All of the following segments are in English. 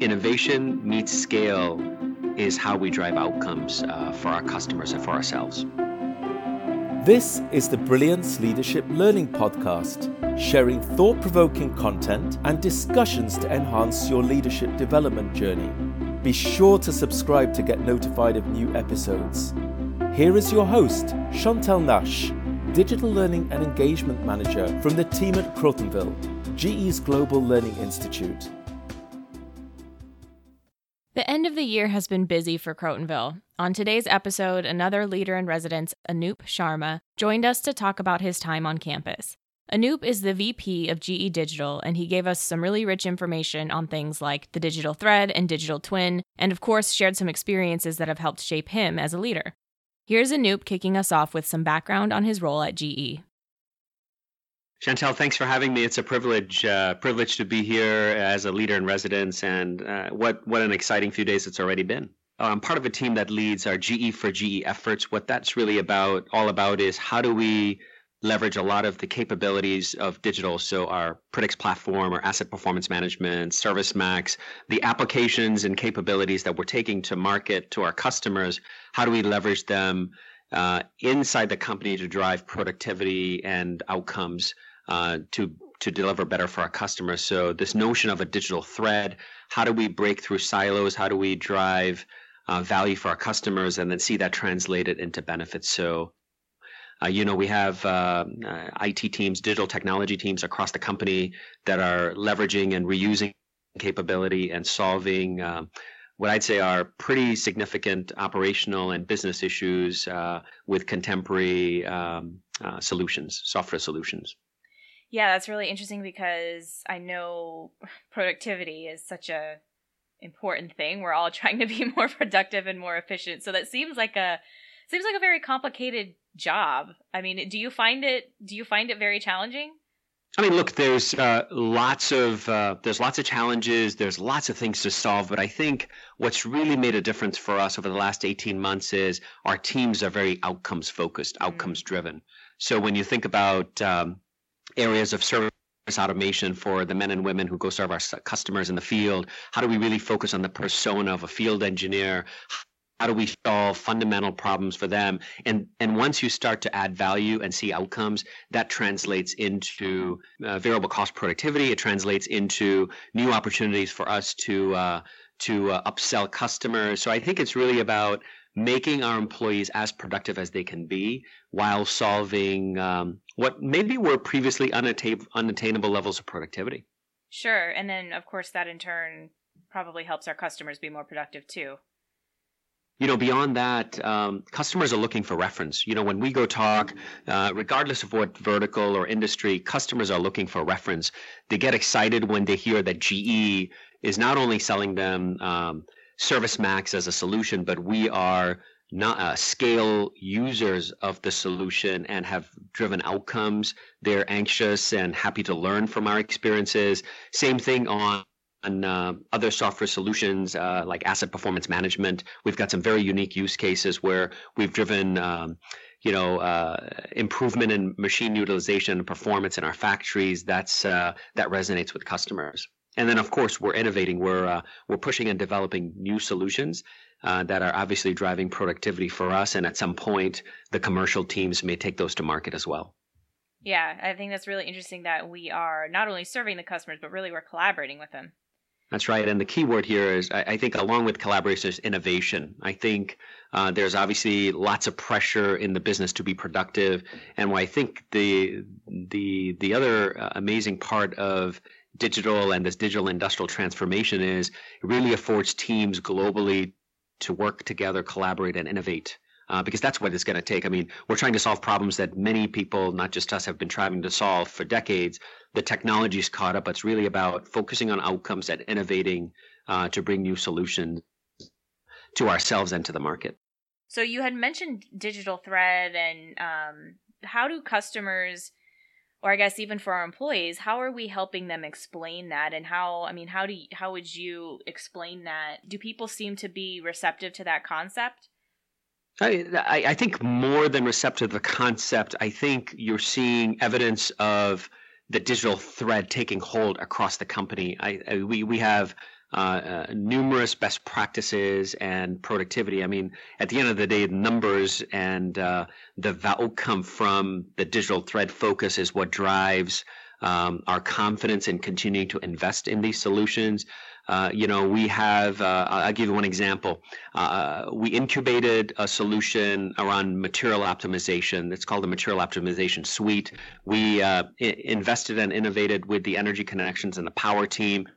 innovation meets scale is how we drive outcomes uh, for our customers and for ourselves. This is the Brilliance Leadership Learning Podcast, sharing thought provoking content and discussions to enhance your leadership development journey. Be sure to subscribe to get notified of new episodes. Here is your host, Chantel Nash, Digital Learning and Engagement Manager from the team at Crotonville, GE's Global Learning Institute. The year has been busy for Crotonville. On today's episode, another leader in residence, Anoop Sharma, joined us to talk about his time on campus. Anoop is the VP of GE Digital, and he gave us some really rich information on things like the digital thread and digital twin, and of course, shared some experiences that have helped shape him as a leader. Here's Anoop kicking us off with some background on his role at GE. Chantel, thanks for having me. It's a privilege, uh, privilege to be here as a leader in residence, and uh, what what an exciting few days it's already been. I'm part of a team that leads our GE for GE efforts. What that's really about, all about, is how do we leverage a lot of the capabilities of digital. So our Predix platform, our asset performance management, ServiceMax, the applications and capabilities that we're taking to market to our customers. How do we leverage them uh, inside the company to drive productivity and outcomes uh, to to deliver better for our customers. So this notion of a digital thread, how do we break through silos? How do we drive uh, value for our customers and then see that translated into benefits? So uh, you know, we have uh, uh IT teams, digital technology teams across the company that are leveraging and reusing capability and solving um, what I'd say are pretty significant operational and business issues uh, with contemporary um, uh, solutions, software solutions. Yeah, that's really interesting because I know productivity is such a important thing. We're all trying to be more productive and more efficient. So that seems like a seems like a very complicated job. I mean, do you find it do you find it very challenging? I mean, look, there's uh, lots of uh, there's lots of challenges. There's lots of things to solve, but I think what's really made a difference for us over the last 18 months is our teams are very outcomes focused, mm-hmm. outcomes driven. So when you think about um, areas of service automation for the men and women who go serve our customers in the field, how do we really focus on the persona of a field engineer? how do we solve fundamental problems for them? And and once you start to add value and see outcomes that translates into uh, variable cost productivity. It translates into new opportunities for us to uh, to uh, upsell customers. So i think it's really about making our employees as productive as they can be while solving um, what maybe were previously unattain- unattainable levels of productivity. Sure and then of course that in turn probably helps our customers be more productive too. You know beyond that um, customers are looking for reference. You know when we go talk uh, regardless of what vertical or industry customers are looking for reference. They get excited when they hear that ge is not only selling them um, ServiceMax as a solution but we are not uh, scale users of the solution and have driven outcomes they're anxious and happy to learn from our experiences same thing on uh, other software solutions uh, like asset performance management. We've got some very unique use cases where we've driven, um, you know, uh, improvement in machine utilization and performance in our factories. That's uh, that resonates with customers. And then, of course, we're innovating. We're uh, we're pushing and developing new solutions uh, that are obviously driving productivity for us. And at some point, the commercial teams may take those to market as well. Yeah, I think that's really interesting that we are not only serving the customers, but really we're collaborating with them. That's right. And the key word here is, I, I think, along with collaboration, is innovation. I think uh, there's obviously lots of pressure in the business to be productive. And what I think the the the other uh, amazing part of digital and this digital industrial transformation is it really affords teams globally to work together, collaborate, and innovate uh, because that's what it's going to take. I mean, we're trying to solve problems that many people, not just us, have been trying to solve for decades. The technology's caught up. But it's really about focusing on outcomes and innovating uh, to bring new solutions to ourselves and to the market. So you had mentioned digital thread, and um, how do customers? Or I guess even for our employees, how are we helping them explain that? And how, I mean, how do you, how would you explain that? Do people seem to be receptive to that concept? I, I think more than receptive to the concept, I think you're seeing evidence of the digital thread taking hold across the company. I, I, we we have uh, uh, numerous best practices and productivity. I mean, at the end of the day, the numbers and uh, the outcome from the digital thread focus is what drives um, our confidence in continuing to invest in these solutions. Uh, you know, we have, uh, I'll give you one example. Uh, we incubated a solution around material optimization. It's called the Material Optimization Suite. We uh, invested and innovated with the energy connections and the power team.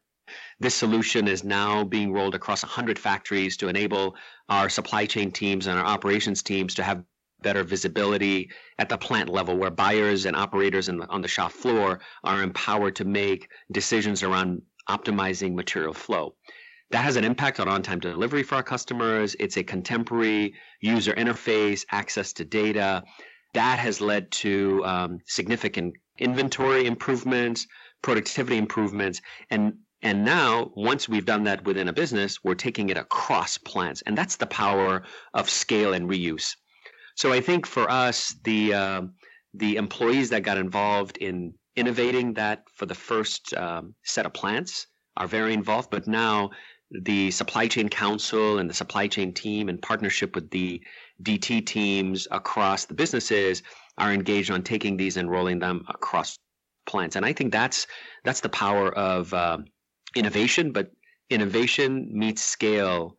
This solution is now being rolled across 100 factories to enable our supply chain teams and our operations teams to have better visibility at the plant level where buyers and operators the, on the shop floor are empowered to make decisions around optimizing material flow. That has an impact on on time delivery for our customers. It's a contemporary user interface, access to data. That has led to um, significant inventory improvements, productivity improvements, and and now, once we've done that within a business, we're taking it across plants, and that's the power of scale and reuse. So I think for us, the uh, the employees that got involved in innovating that for the first um, set of plants are very involved. But now the supply chain council and the supply chain team in partnership with the DT teams across the businesses are engaged on taking these and rolling them across plants. And I think that's that's the power of uh, innovation. But innovation meets scale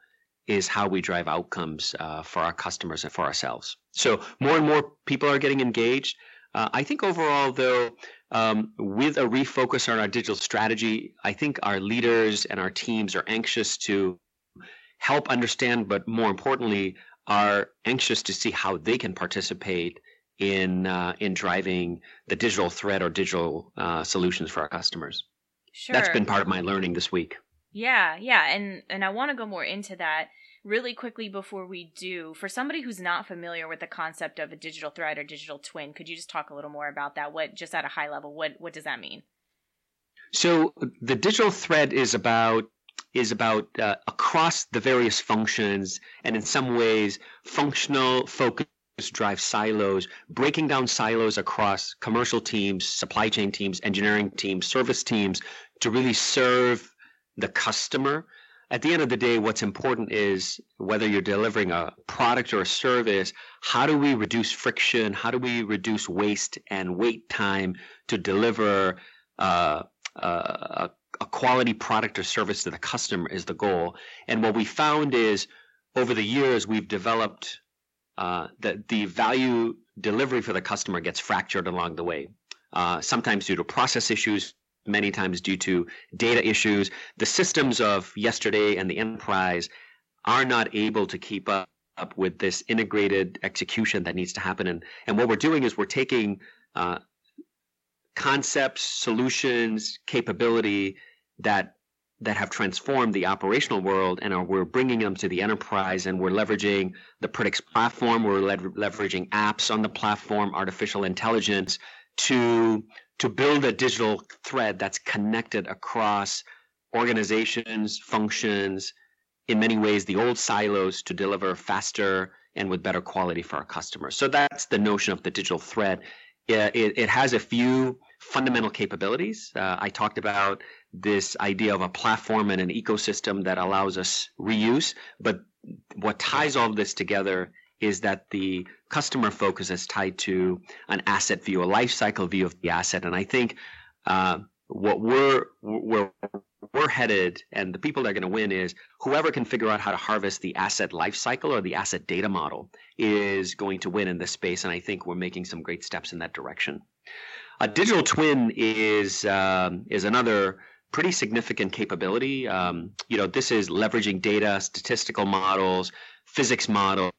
is how we drive outcomes uh, for our customers and for ourselves. So more and more people are getting engaged. Uh, I think overall, though, um, with a refocus on our digital strategy, I think our leaders and our teams are anxious to help understand, but more importantly, are anxious to see how they can participate in uh, in driving the digital thread or digital uh, solutions for our customers. Sure. That's been part of my learning this week. Yeah, yeah, and and I want to go more into that really quickly before we do, for somebody who's not familiar with the concept of a digital thread or digital twin, could you just talk a little more about that? What just at a high level, what what does that mean? So the digital thread is about is about uh, across the various functions and in some ways functional focus drive silos, breaking down silos across commercial teams, supply chain teams, engineering teams, service teams to really serve the customer at the end of the day, what's important is whether you're delivering a product or a service, how do we reduce friction? How do we reduce waste and wait time to deliver uh, uh, a quality product or service to the customer is the goal. And what we found is over the years, we've developed uh, that the value delivery for the customer gets fractured along the way. Uh, sometimes due to process issues, many times due to data issues. The systems of yesterday and the enterprise are not able to keep up, up with this integrated execution that needs to happen. And, and what we're doing is we're taking uh, concepts, solutions, capability that that have transformed the operational world and are, we're bringing them to the enterprise and we're leveraging the Predix platform we're leveraging apps on the platform artificial intelligence to to build a digital thread that's connected across organizations, functions, in many ways, the old silos to deliver faster and with better quality for our customers. So that's the notion of the digital thread. It, it, it has a few fundamental capabilities. Uh, I talked about this idea of a platform and an ecosystem that allows us reuse, but what ties all of this together is that the customer focus is tied to an asset view, a life cycle view of the asset. And I think uh, what we're we're headed, and the people that are going to win is whoever can figure out how to harvest the asset life cycle or the asset data model is going to win in this space. And I think we're making some great steps in that direction. A digital twin is um, is another pretty significant capability. Um, you know, this is leveraging data, statistical models, physics models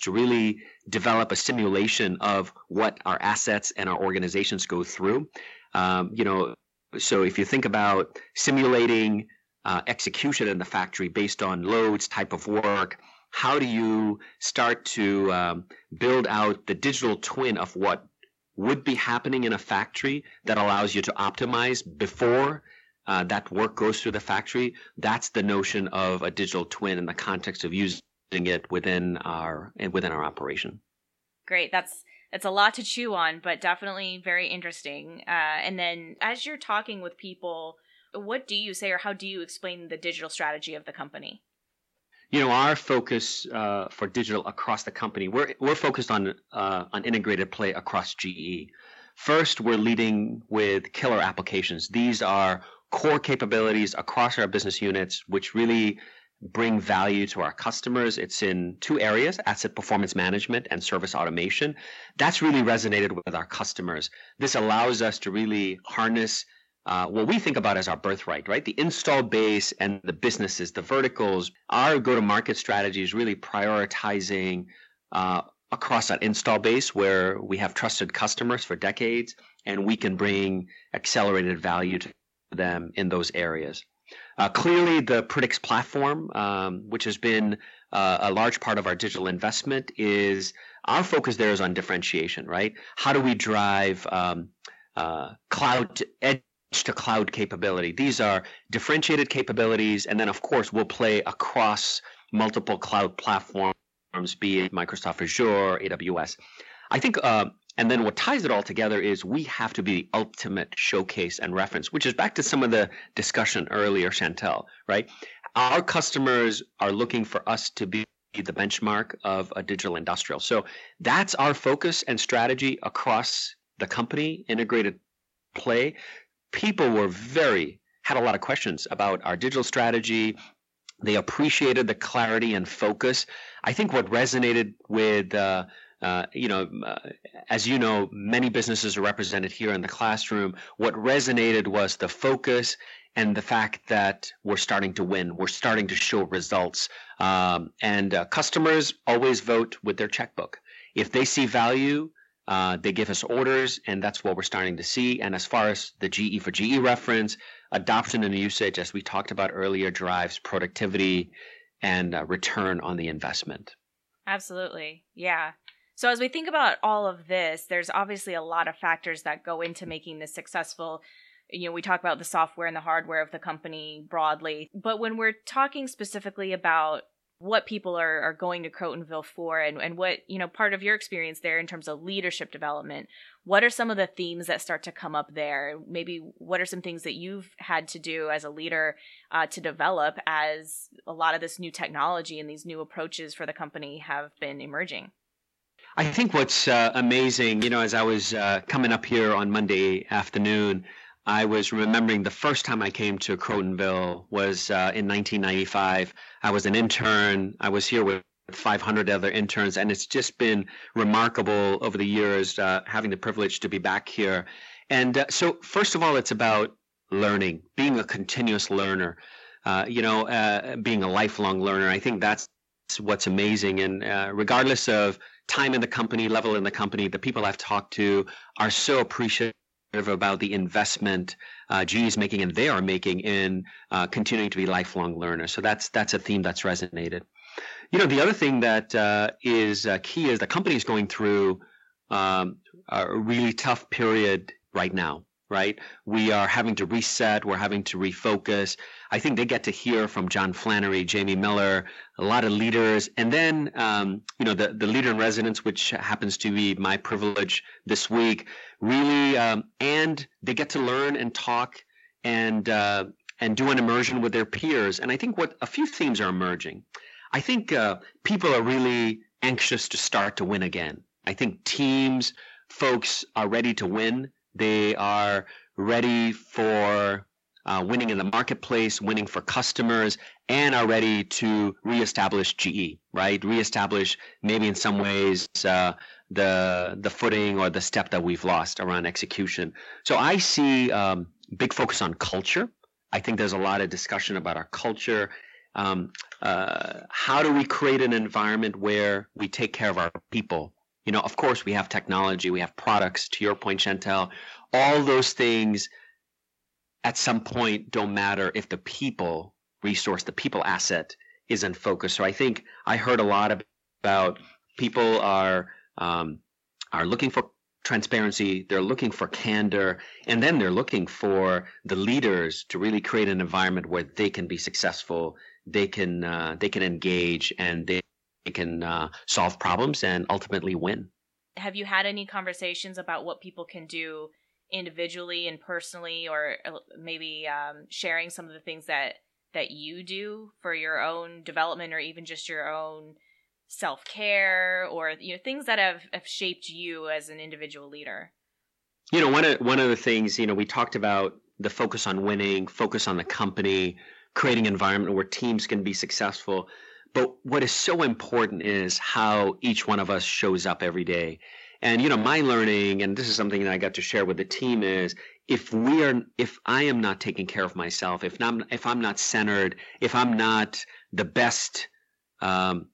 to really develop a simulation of what our assets and our organizations go through. Um, you know, so if you think about simulating uh, execution in the factory based on loads, type of work, how do you start to um, build out the digital twin of what would be happening in a factory that allows you to optimize before uh, that work goes through the factory? That's the notion of a digital twin in the context of using it within our within our operation. Great. That's it's a lot to chew on, but definitely very interesting. Uh, and then as you're talking with people what do you say or how do you explain the digital strategy of the company? You know, our focus uh, for digital across the company, we're, we're focused on uh, on integrated play across GE. First, we're leading with killer applications. These are core capabilities across our business units, which really bring value to our customers. It's in two areas asset performance management and service automation. That's really resonated with our customers. This allows us to really harness uh, what we think about as our birthright, right? The install base and the businesses, the verticals. Our go to market strategy is really prioritizing uh, across that install base where we have trusted customers for decades and we can bring accelerated value to them in those areas. Uh, clearly, the Predix platform, um, which has been uh, a large part of our digital investment, is our focus there is on differentiation, right? How do we drive um, uh, cloud edge to cloud capability? These are differentiated capabilities, and then of course we'll play across multiple cloud platforms, be it Microsoft Azure, AWS. I think uh, and then what ties it all together is we have to be the ultimate showcase and reference, which is back to some of the discussion earlier, Chantel, right? Our customers are looking for us to be the benchmark of a digital industrial. So that's our focus and strategy across the company, integrated play. People were very, had a lot of questions about our digital strategy. They appreciated the clarity and focus. I think what resonated with, uh, uh, you know, uh, as you know, many businesses are represented here in the classroom. What resonated was the focus and the fact that we're starting to win. We're starting to show results. Um, and uh, customers always vote with their checkbook. If they see value, uh, they give us orders, and that's what we're starting to see. And as far as the GE for GE reference, adoption and usage, as we talked about earlier, drives productivity and uh, return on the investment. Absolutely. Yeah. So, as we think about all of this, there's obviously a lot of factors that go into making this successful. You know, we talk about the software and the hardware of the company broadly, but when we're talking specifically about what people are, are going to Crotonville for and, and what, you know, part of your experience there in terms of leadership development, what are some of the themes that start to come up there? Maybe what are some things that you've had to do as a leader uh, to develop as a lot of this new technology and these new approaches for the company have been emerging? I think what's uh, amazing, you know, as I was uh, coming up here on Monday afternoon, I was remembering the first time I came to Crotonville was uh, in 1995. I was an intern. I was here with 500 other interns, and it's just been remarkable over the years uh, having the privilege to be back here. And uh, so, first of all, it's about learning, being a continuous learner. Uh, you know, being a lifelong learner. I think that's what's amazing. And regardless of time in the company, level in the company, the people I've talked to are so appreciative about the investment uh, GE is making and they are making in uh, continuing to be lifelong learners. So that's that's a theme that's resonated. You know, the other thing that uh, is uh, key is the company is going through um, a really tough period right now right? We are having to reset, we're having to refocus. I think they get to hear from John Flannery, Jamie Miller, a lot of leaders, and then um, you know the the leader in residence, which happens to be my privilege this week. Really, um, and they get to learn and talk and uh, and do an immersion with their peers. And I think what a few themes are emerging. I think uh, people are really anxious to start to win again. I think teams, folks are ready to win they are ready for uh, winning in the marketplace, winning for customers, and are ready to reestablish GE, right? Reestablish maybe in some ways uh, the the footing or the step that we've lost around execution. So I see um, big focus on culture. I think there's a lot of discussion about our culture. Um, uh, how do we create an environment where we take care of our people you know, of course, we have technology, we have products. To your point, Chantel, all those things at some point don't matter if the people resource, the people asset is in focus. So I think I heard a lot about people are um, are looking for transparency, they're looking for candor, and then they're looking for the leaders to really create an environment where they can be successful, they can uh, they can engage, and they can uh, solve problems and ultimately win. Have you had any conversations about what people can do individually and personally, or uh, maybe um, sharing some of the things that that you do for your own development, or even just your own self care, or you know things that have, have shaped you as an individual leader. You know, one of one of the things you know we talked about the focus on winning, focus on the company, creating an environment where teams can be successful. But what is so important is how each one of us shows up every day. And you know, my learning, and this is something that I got to share with the team, is if we are, if I am not taking care of myself, if not, if I'm not centered, if I'm not the best um,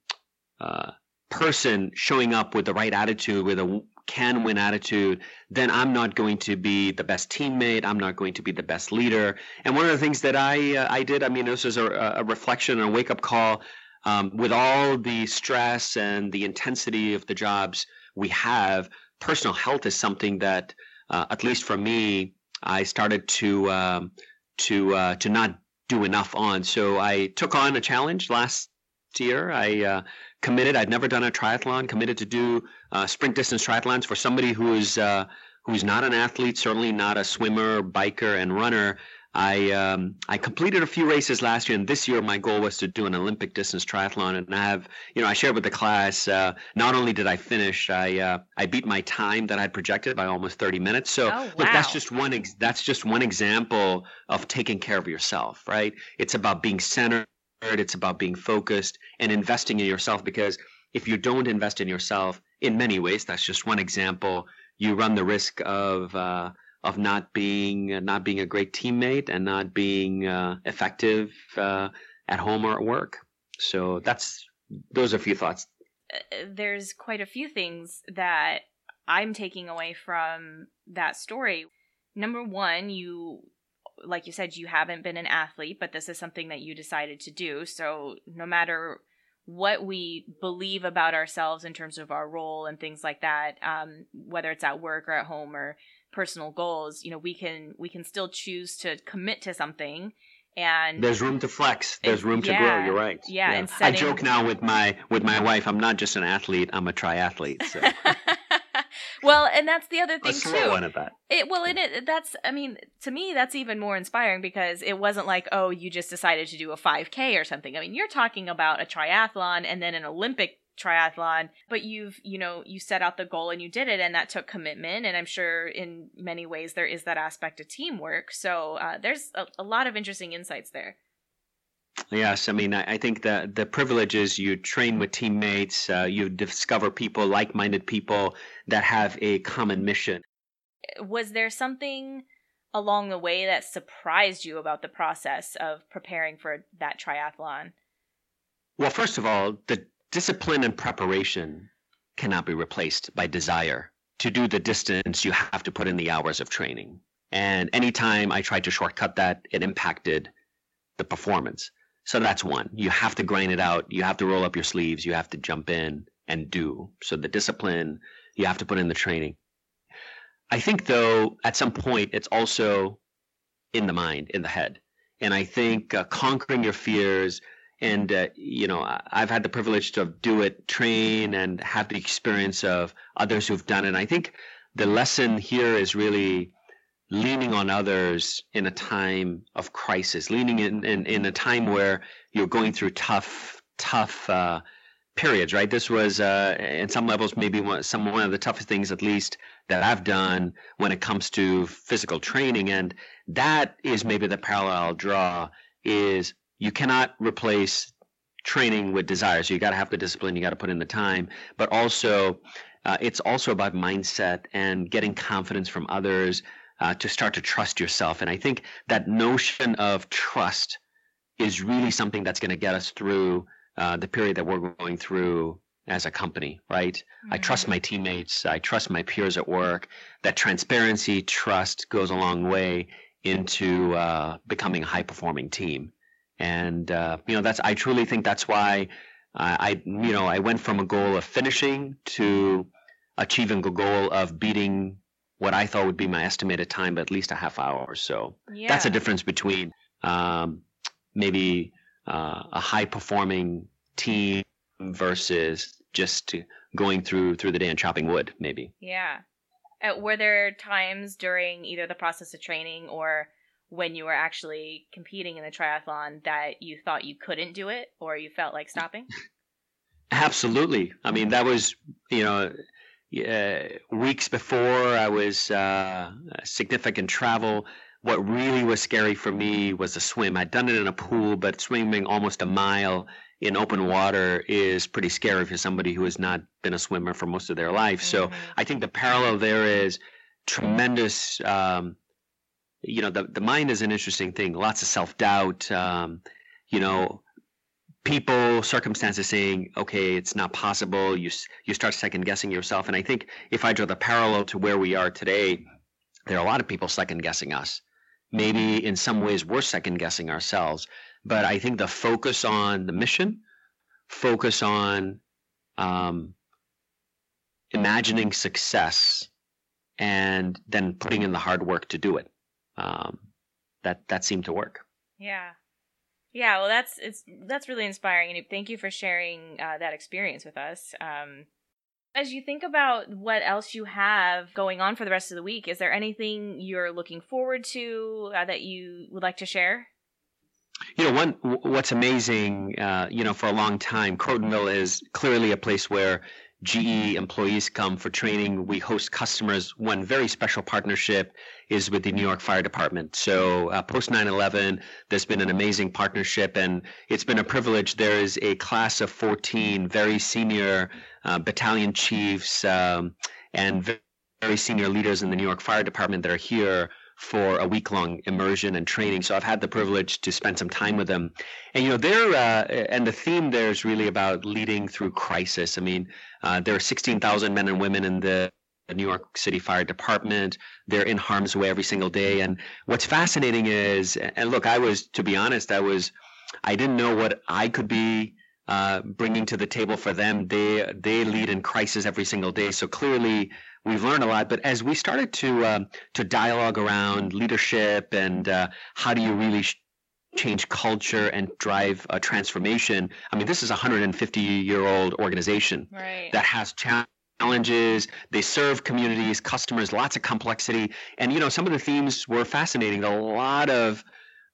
uh, person showing up with the right attitude, with a can win attitude, then I'm not going to be the best teammate. I'm not going to be the best leader. And one of the things that I uh, I did, I mean, this was a, a reflection, a wake up call. Um, with all the stress and the intensity of the jobs we have, personal health is something that, uh, at least for me, I started to um, to uh, to not do enough on. So I took on a challenge last year. I uh, committed. I'd never done a triathlon. Committed to do uh, sprint distance triathlons for somebody who is uh, who's not an athlete, certainly not a swimmer, biker, and runner. I um, I completed a few races last year, and this year my goal was to do an Olympic distance triathlon. And I have, you know, I shared with the class. Uh, not only did I finish, I uh, I beat my time that I'd projected by almost 30 minutes. So oh, wow. look, that's just one. Ex- that's just one example of taking care of yourself, right? It's about being centered. It's about being focused and investing in yourself. Because if you don't invest in yourself, in many ways, that's just one example. You run the risk of uh, of not being uh, not being a great teammate and not being uh, effective uh, at home or at work. So that's those are a few thoughts. Uh, there's quite a few things that I'm taking away from that story. Number one, you like you said, you haven't been an athlete, but this is something that you decided to do. So no matter what we believe about ourselves in terms of our role and things like that, um, whether it's at work or at home or personal goals you know we can we can still choose to commit to something and there's room to flex. There's room yeah, to grow. you're right. Yeah, yeah. Setting... i joke now with my with my wife i'm not just an athlete i'm a triathlete so. well and that's the other thing too. one at that. It well and it that's i mean to me that's even more inspiring because it wasn't like oh you just decided to do a 5k or something. I mean you're talking about a triathlon and then an olympic triathlon but you've you know you set out the goal and you did it and that took commitment and i'm sure in many ways there is that aspect of teamwork. So uh, there's a, a, lot of interesting insights there. Yes i mean i, I think the the privilege is you train with teammates uh, you discover people like-minded people that have a common mission. Was there something along the way that surprised you about the process of preparing for that triathlon? Well first of all the discipline and preparation cannot be replaced by desire. To do the distance, you have to put in the hours of training. And anytime I tried to shortcut that, it impacted the performance. So that's one. You have to grind it out. You have to roll up your sleeves. You have to jump in and do. So the discipline, you have to put in the training. I think, though, at some point, it's also in the mind, in the head. And I think uh, conquering your fears, and uh, you know i've had the privilege to do it train and have the experience of others who've done it. And i think the lesson here is really leaning on others in a time of crisis leaning in in, in a time where you're going through tough tough uh, periods right? This was uh, in some levels maybe one, some one of the toughest things at least that i've done when it comes to physical training. And that is maybe the parallel i'll draw is you cannot replace training with desire. So you got to have the discipline, you got to put in the time, but also uh, it's also about mindset and getting confidence from others uh, to start to trust yourself. And I think that notion of trust is really something that's going to get us through uh, the period that we're going through as a company, right? Mm-hmm. I trust my teammates, I trust my peers at work. That transparency, trust goes a long way into uh, becoming a high performing team and uh, you know that's I truly think that's why I you know I went from a goal of finishing to achieving a goal of beating what I thought would be my estimated time, but at least a half hour. Or so yeah. that's a difference between um, maybe uh, a high performing team versus just going through through the day and chopping wood, maybe. Yeah. Uh, were there times during either the process of training or when you were actually competing in the triathlon that you thought you couldn't do it or you felt like stopping? Absolutely. I mean, that was, you know, uh, weeks before I was uh, significant travel. What really was scary for me was the swim. I'd done it in a pool, but swimming almost a mile in open water is pretty scary for somebody who has not been a swimmer for most of their life. So mm-hmm. I think the parallel there is tremendous. Um, you know, the the mind is an interesting thing. Lots of self doubt. Um, you know, people, circumstances saying, "Okay, it's not possible." You you start second guessing yourself. And I think if I draw the parallel to where we are today, there are a lot of people second guessing us. Maybe in some ways we're second guessing ourselves. But I think the focus on the mission, focus on um, imagining success, and then putting in the hard work to do it. Um, that that seemed to work. Yeah, yeah. Well, that's it's that's really inspiring, and thank you for sharing uh, that experience with us. Um, as you think about what else you have going on for the rest of the week, is there anything you're looking forward to uh, that you would like to share? You know, one what's amazing, uh, you know, for a long time, Crotonville is clearly a place where GE employees come for training. We host customers. One very special partnership is with the New York Fire Department. So uh, post 9/11, there's been an amazing partnership, and it's been a privilege. There is a class of 14 very senior uh, battalion chiefs um, and very senior leaders in the New York Fire Department that are here for a week long immersion and training. So I've had the privilege to spend some time with them. And, you know, they're, uh, and the theme there is really about leading through crisis. I mean, uh, there are 16,000 men and women in the New York City Fire Department. They're in harm's way every single day. And what's fascinating is, and look, I was, to be honest, I was, I didn't know what I could be uh, bringing to the table for them. They they lead in crisis every single day. So clearly, we've learned a lot. But as we started to um, to dialogue around leadership and uh, how do you really sh- change culture and drive a transformation, I mean, this is a 150 year old organization right. that has challenges. They serve communities, customers, lots of complexity, and you know, some of the themes were fascinating. A lot of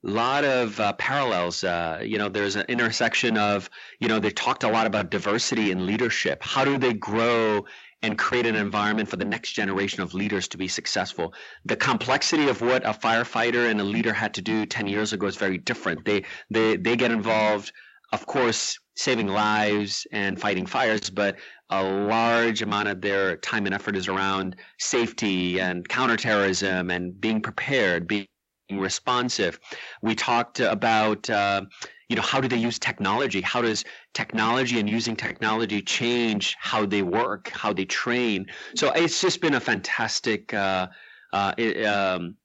lot of uh, parallels. Uh, you know, there's an intersection of, you know, they talked a lot about diversity and leadership. How do they grow and create an environment for the next generation of leaders to be successful. The complexity of what a firefighter and a leader had to do 10 years ago is very different. They they they get involved, of course, saving lives and fighting fires, but a large amount of their time and effort is around safety and counterterrorism and being prepared, being responsive. We talked about uh, you know how do they use technology? How does technology and using technology change how they work how they train? So it's just been a fantastic uh, uh, um,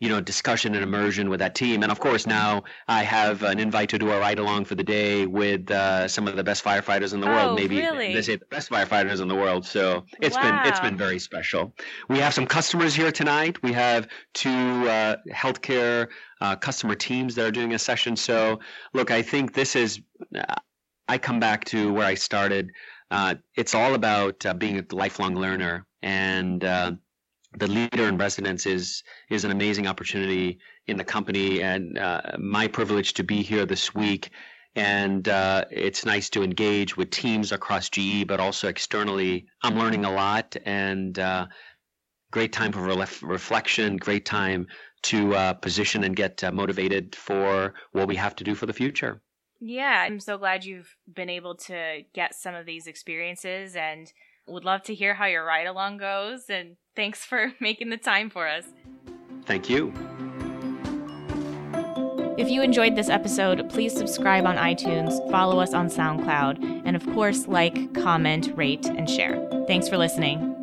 you know discussion and immersion with that team. And of course now i have an invite to do a ride along for the day with uh, some of the best firefighters in the world. Oh, maybe really? they say the best firefighters in the world. So it's wow. been it's been very special. We have some customers here tonight. We have two uh, healthcare uh, customer teams that are doing a session. So look i think this is i come back to where i started. Uh, it's all about uh, being a lifelong learner. And uh, the leader in residence is is an amazing opportunity in the company and uh, my privilege to be here this week. And uh, it's nice to engage with teams across GE but also externally I'm learning a lot and uh, great time for ref- reflection great time to uh, position and get uh, motivated for what we have to do for the future. Yeah I'm so glad you've been able to get some of these experiences and would love to hear how your ride along goes and Thanks for making the time for us. Thank you. If you enjoyed this episode, please subscribe on iTunes, follow us on SoundCloud, and of course, like, comment, rate, and share. Thanks for listening.